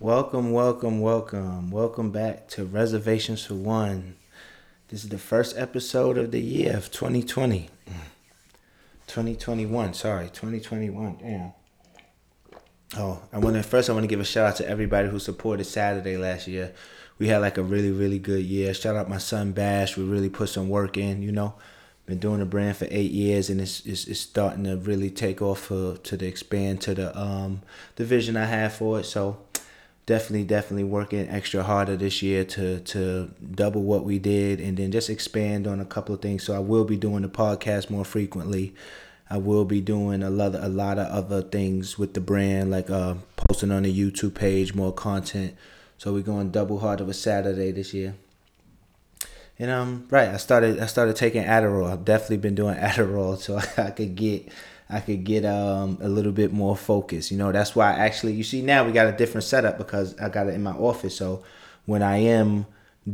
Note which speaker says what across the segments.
Speaker 1: Welcome, welcome, welcome. Welcome back to Reservations for One. This is the first episode of the year of 2020. 2021, sorry, 2021. Damn. Oh, I want to first I want to give a shout out to everybody who supported Saturday last year. We had like a really really good year. Shout out my son Bash. We really put some work in, you know. Been doing the brand for eight years, and it's it's, it's starting to really take off for, to the expand to the um the vision I have for it. So definitely definitely working extra harder this year to to double what we did, and then just expand on a couple of things. So I will be doing the podcast more frequently. I will be doing a lot, a lot of other things with the brand, like uh, posting on the YouTube page, more content. So we're going double hard of a Saturday this year. And um, right, I started I started taking Adderall. I've definitely been doing Adderall so I could get I could get um a little bit more focus. You know, that's why I actually you see now we got a different setup because I got it in my office. So when I am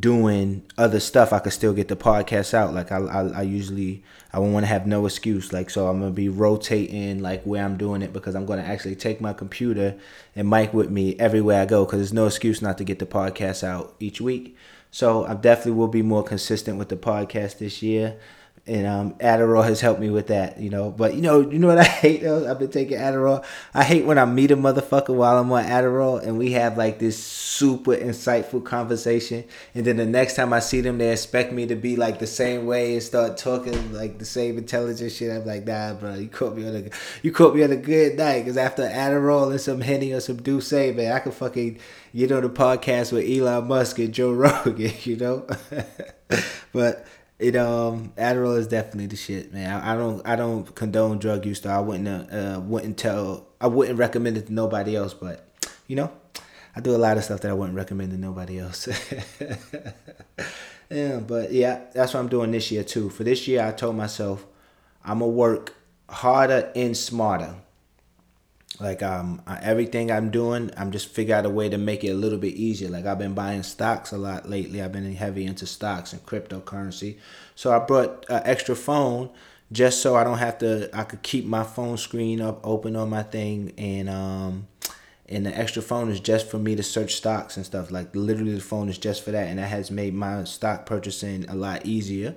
Speaker 1: doing other stuff, I could still get the podcast out. Like I, I, I usually, I want to have no excuse. Like so, I'm gonna be rotating like where I'm doing it because I'm gonna actually take my computer and mic with me everywhere I go because there's no excuse not to get the podcast out each week. So I definitely will be more consistent with the podcast this year and um, Adderall has helped me with that, you know. But you know, you know what I hate though? I've been taking Adderall. I hate when I meet a motherfucker while I'm on Adderall and we have like this super insightful conversation, and then the next time I see them, they expect me to be like the same way and start talking like the same intelligent shit. I'm like, nah, bro, you caught me on a you caught me on a good night because after Adderall and some Henny or some D'usse, man, I could fucking get on the podcast with Elon Musk and Joe Rogan, you know. but it um Adderall is definitely the shit, man. I, I don't I don't condone drug use. Though I wouldn't uh, wouldn't tell I wouldn't recommend it to nobody else. But you know, I do a lot of stuff that I wouldn't recommend to nobody else. yeah, but yeah, that's what I'm doing this year too. For this year, I told myself I'm gonna work harder and smarter. Like um, everything I'm doing, I'm just figure out a way to make it a little bit easier. Like I've been buying stocks a lot lately. I've been heavy into stocks and cryptocurrency. So I brought an extra phone just so I don't have to. I could keep my phone screen up open on my thing, and um, and the extra phone is just for me to search stocks and stuff. Like literally, the phone is just for that, and that has made my stock purchasing a lot easier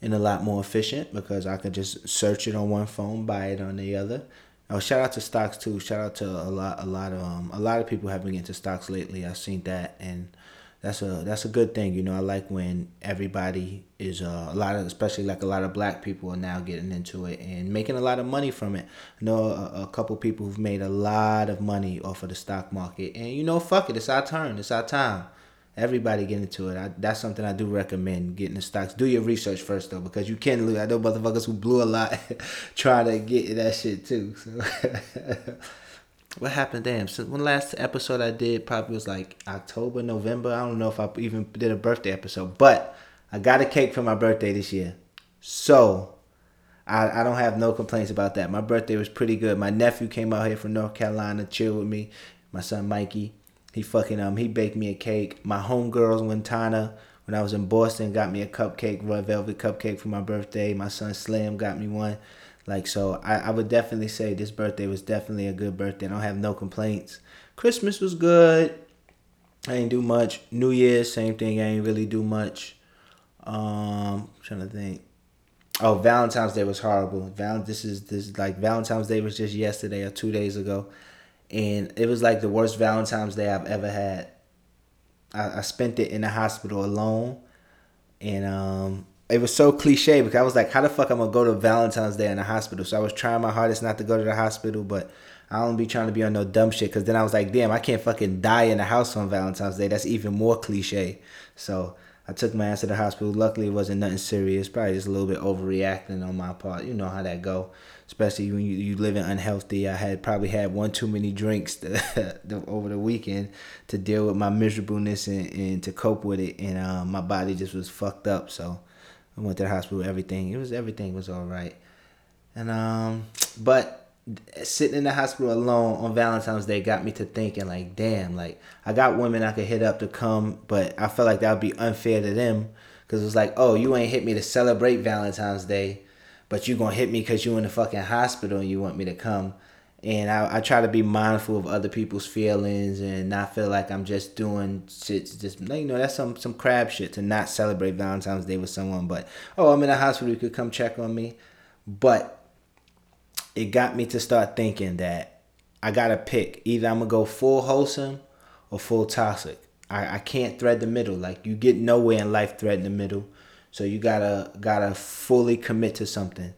Speaker 1: and a lot more efficient because I could just search it on one phone, buy it on the other Oh, shout out to stocks too. Shout out to a lot, a lot of um, a lot of people have been into stocks lately. I've seen that, and that's a that's a good thing. You know, I like when everybody is uh, a lot of, especially like a lot of black people are now getting into it and making a lot of money from it. I know a, a couple people who've made a lot of money off of the stock market, and you know, fuck it, it's our turn, it's our time everybody get into it. I, that's something I do recommend getting the stocks. Do your research first though, because you can lose. I know motherfuckers who blew a lot try to get that shit too. So what happened? Damn. So one last episode I did probably was like October, November. I don't know if I even did a birthday episode, but I got a cake for my birthday this year. So I, I don't have no complaints about that. My birthday was pretty good. My nephew came out here from North Carolina, chill with me. My son Mikey. He fucking um he baked me a cake. My homegirls Wintana when I was in Boston got me a cupcake, red velvet cupcake for my birthday. My son Slim got me one. Like so I, I would definitely say this birthday was definitely a good birthday. I don't have no complaints. Christmas was good. I ain't do much. New Year's, same thing. I ain't really do much. Um, trying to think. Oh, Valentine's Day was horrible. Val, this is this like Valentine's Day was just yesterday or two days ago and it was like the worst Valentine's Day I've ever had. I, I spent it in the hospital alone, and um, it was so cliche because I was like, how the fuck I'm gonna go to Valentine's Day in the hospital? So I was trying my hardest not to go to the hospital, but I don't be trying to be on no dumb shit. Cause then I was like, damn, I can't fucking die in the house on Valentine's Day. That's even more cliche. So I took my ass to the hospital. Luckily, it wasn't nothing serious. Probably just a little bit overreacting on my part. You know how that go especially when you, you living unhealthy. I had probably had one too many drinks to, over the weekend to deal with my miserableness and, and to cope with it, and um, my body just was fucked up. So I went to the hospital. Everything it was everything was all right, and um, but sitting in the hospital alone on Valentine's Day got me to thinking like, damn, like I got women I could hit up to come, but I felt like that would be unfair to them because it was like, oh, you ain't hit me to celebrate Valentine's Day but you gonna hit me because you in the fucking hospital and you want me to come and I, I try to be mindful of other people's feelings and not feel like I'm just doing shit. Just you know, that's some some crab shit to not celebrate Valentine's Day with someone. But oh, I'm in the hospital. You could come check on me. But it got me to start thinking that I gotta pick. Either I'm gonna go full wholesome or full toxic. I, I can't thread the middle. Like you get nowhere in life threading the middle. So you gotta gotta fully commit to something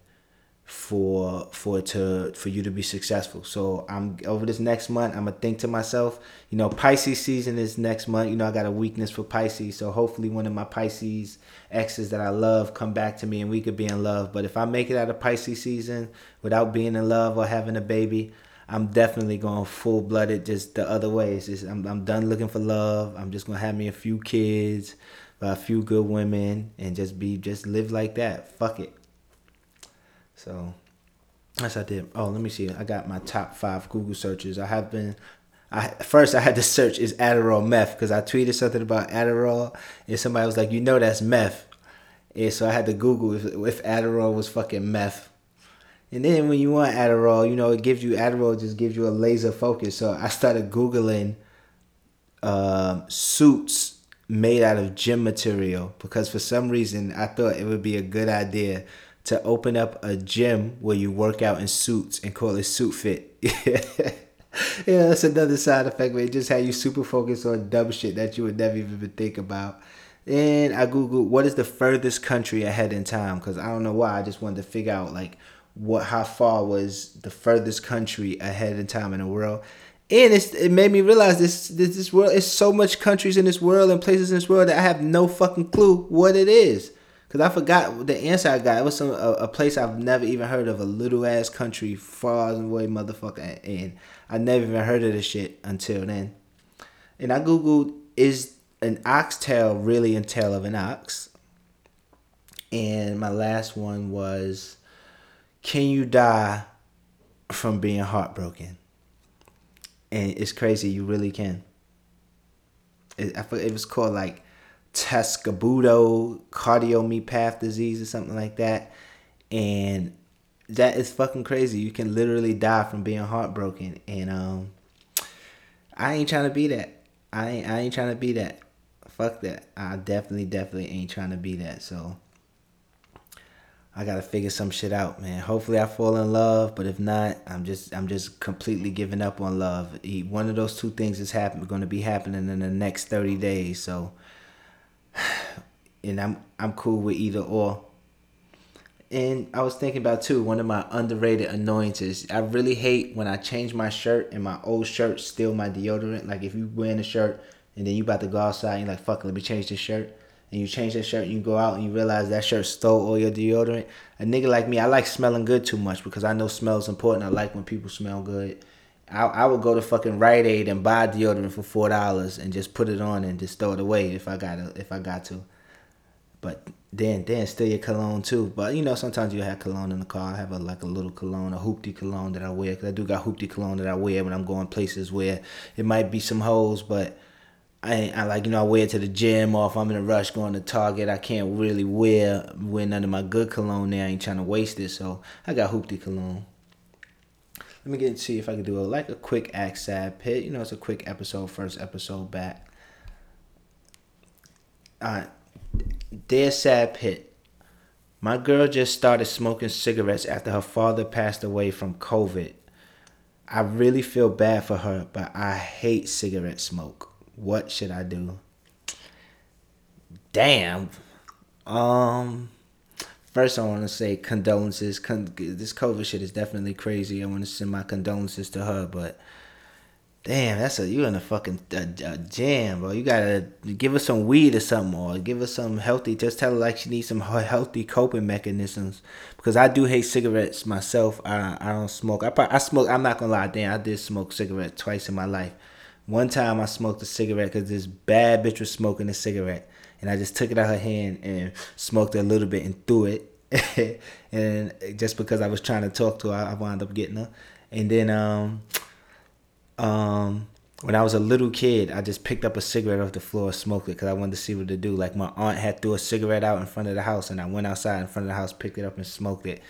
Speaker 1: for for to for you to be successful. So I'm over this next month. I'm gonna think to myself, you know, Pisces season is next month. You know, I got a weakness for Pisces, so hopefully one of my Pisces exes that I love come back to me and we could be in love. But if I make it out of Pisces season without being in love or having a baby, I'm definitely going full blooded just the other way. It's just I'm I'm done looking for love. I'm just gonna have me a few kids, a few good women, and just be just live like that. Fuck it. So that's I did. Oh, let me see. I got my top five Google searches. I have been. I first I had to search is Adderall meth because I tweeted something about Adderall and somebody was like, you know that's meth, and so I had to Google if, if Adderall was fucking meth. And then when you want Adderall, you know it gives you Adderall just gives you a laser focus. So I started googling um, suits made out of gym material because for some reason I thought it would be a good idea to open up a gym where you work out in suits and call it suit fit. yeah, that's another side effect it just had you super focused on dumb shit that you would never even think about. And I googled what is the furthest country ahead in time because I don't know why I just wanted to figure out like what how far was the furthest country ahead in time in the world. And it's, it made me realize this, this this world is so much countries in this world and places in this world that I have no fucking clue what it is. Cause I forgot the answer I got. It was some a, a place I've never even heard of, a little ass country far away, motherfucker. And I never even heard of this shit until then. And I googled, is an oxtail really a tail of an ox? And my last one was, can you die from being heartbroken? And it's crazy, you really can. It, I it was called like Takotsubo cardiomyopathy disease or something like that. And that is fucking crazy. You can literally die from being heartbroken. And um I ain't trying to be that. I ain't I ain't trying to be that. Fuck that. I definitely, definitely ain't trying to be that. So I gotta figure some shit out, man. Hopefully I fall in love, but if not, I'm just I'm just completely giving up on love. One of those two things is happen to be happening in the next 30 days. So and I'm I'm cool with either or. And I was thinking about too one of my underrated annoyances. I really hate when I change my shirt and my old shirt steal my deodorant. Like if you wearing a shirt and then you about to go outside and you're like fuck, let me change this shirt. And you change that shirt and you go out and you realize that shirt stole all your deodorant. A nigga like me, I like smelling good too much because I know smell is important. I like when people smell good. I, I would go to fucking Rite Aid and buy deodorant for four dollars and just put it on and just throw it away if I got if I got to. But then then still your cologne too. But you know sometimes you have cologne in the car. I have a like a little cologne, a hoopty cologne that I wear. Cause I do got hoopty cologne that I wear when I'm going places where it might be some holes, but I I like you know I wear it to the gym or if I'm in a rush going to Target, I can't really wear wear none of my good cologne there. I ain't trying to waste it, so I got hoopty cologne. Let me get and see if I can do a like a quick act sad pit. You know, it's a quick episode, first episode back. Alright. Dear sad pit. My girl just started smoking cigarettes after her father passed away from COVID. I really feel bad for her, but I hate cigarette smoke. What should I do? Damn. Um First, I want to say condolences. Con- this COVID shit is definitely crazy. I want to send my condolences to her, but damn, that's a you in a fucking a, a jam, bro. You gotta give her some weed or something, or give her some healthy. Just tell her like she needs some healthy coping mechanisms. Because I do hate cigarettes myself. I I don't smoke. I I smoke. I'm not gonna lie. Damn, I did smoke cigarettes twice in my life. One time I smoked a cigarette because this bad bitch was smoking a cigarette and I just took it out of her hand and smoked a little bit and threw it. and just because I was trying to talk to her, I wound up getting her. And then um, um, when I was a little kid, I just picked up a cigarette off the floor, smoked it because I wanted to see what to do. Like my aunt had threw a cigarette out in front of the house, and I went outside in front of the house, picked it up, and smoked it.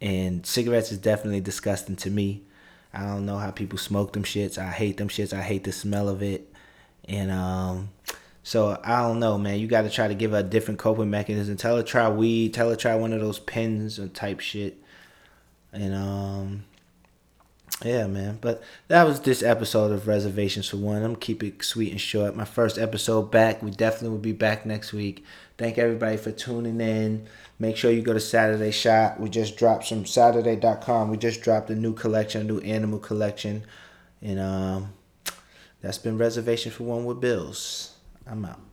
Speaker 1: And cigarettes is definitely disgusting to me. I don't know how people smoke them shits. I hate them shits. I hate the smell of it. And um, so I don't know, man. You got to try to give her a different coping mechanism. Tell her try weed. Tell her try one of those pens or type shit. And um, yeah, man. But that was this episode of Reservations for One. I'm keep it sweet and short. My first episode back. We definitely will be back next week. Thank everybody for tuning in. Make sure you go to Saturday Shop. We just dropped some Saturday.com. We just dropped a new collection, a new animal collection. And um that's been Reservation for One with Bills. I'm out.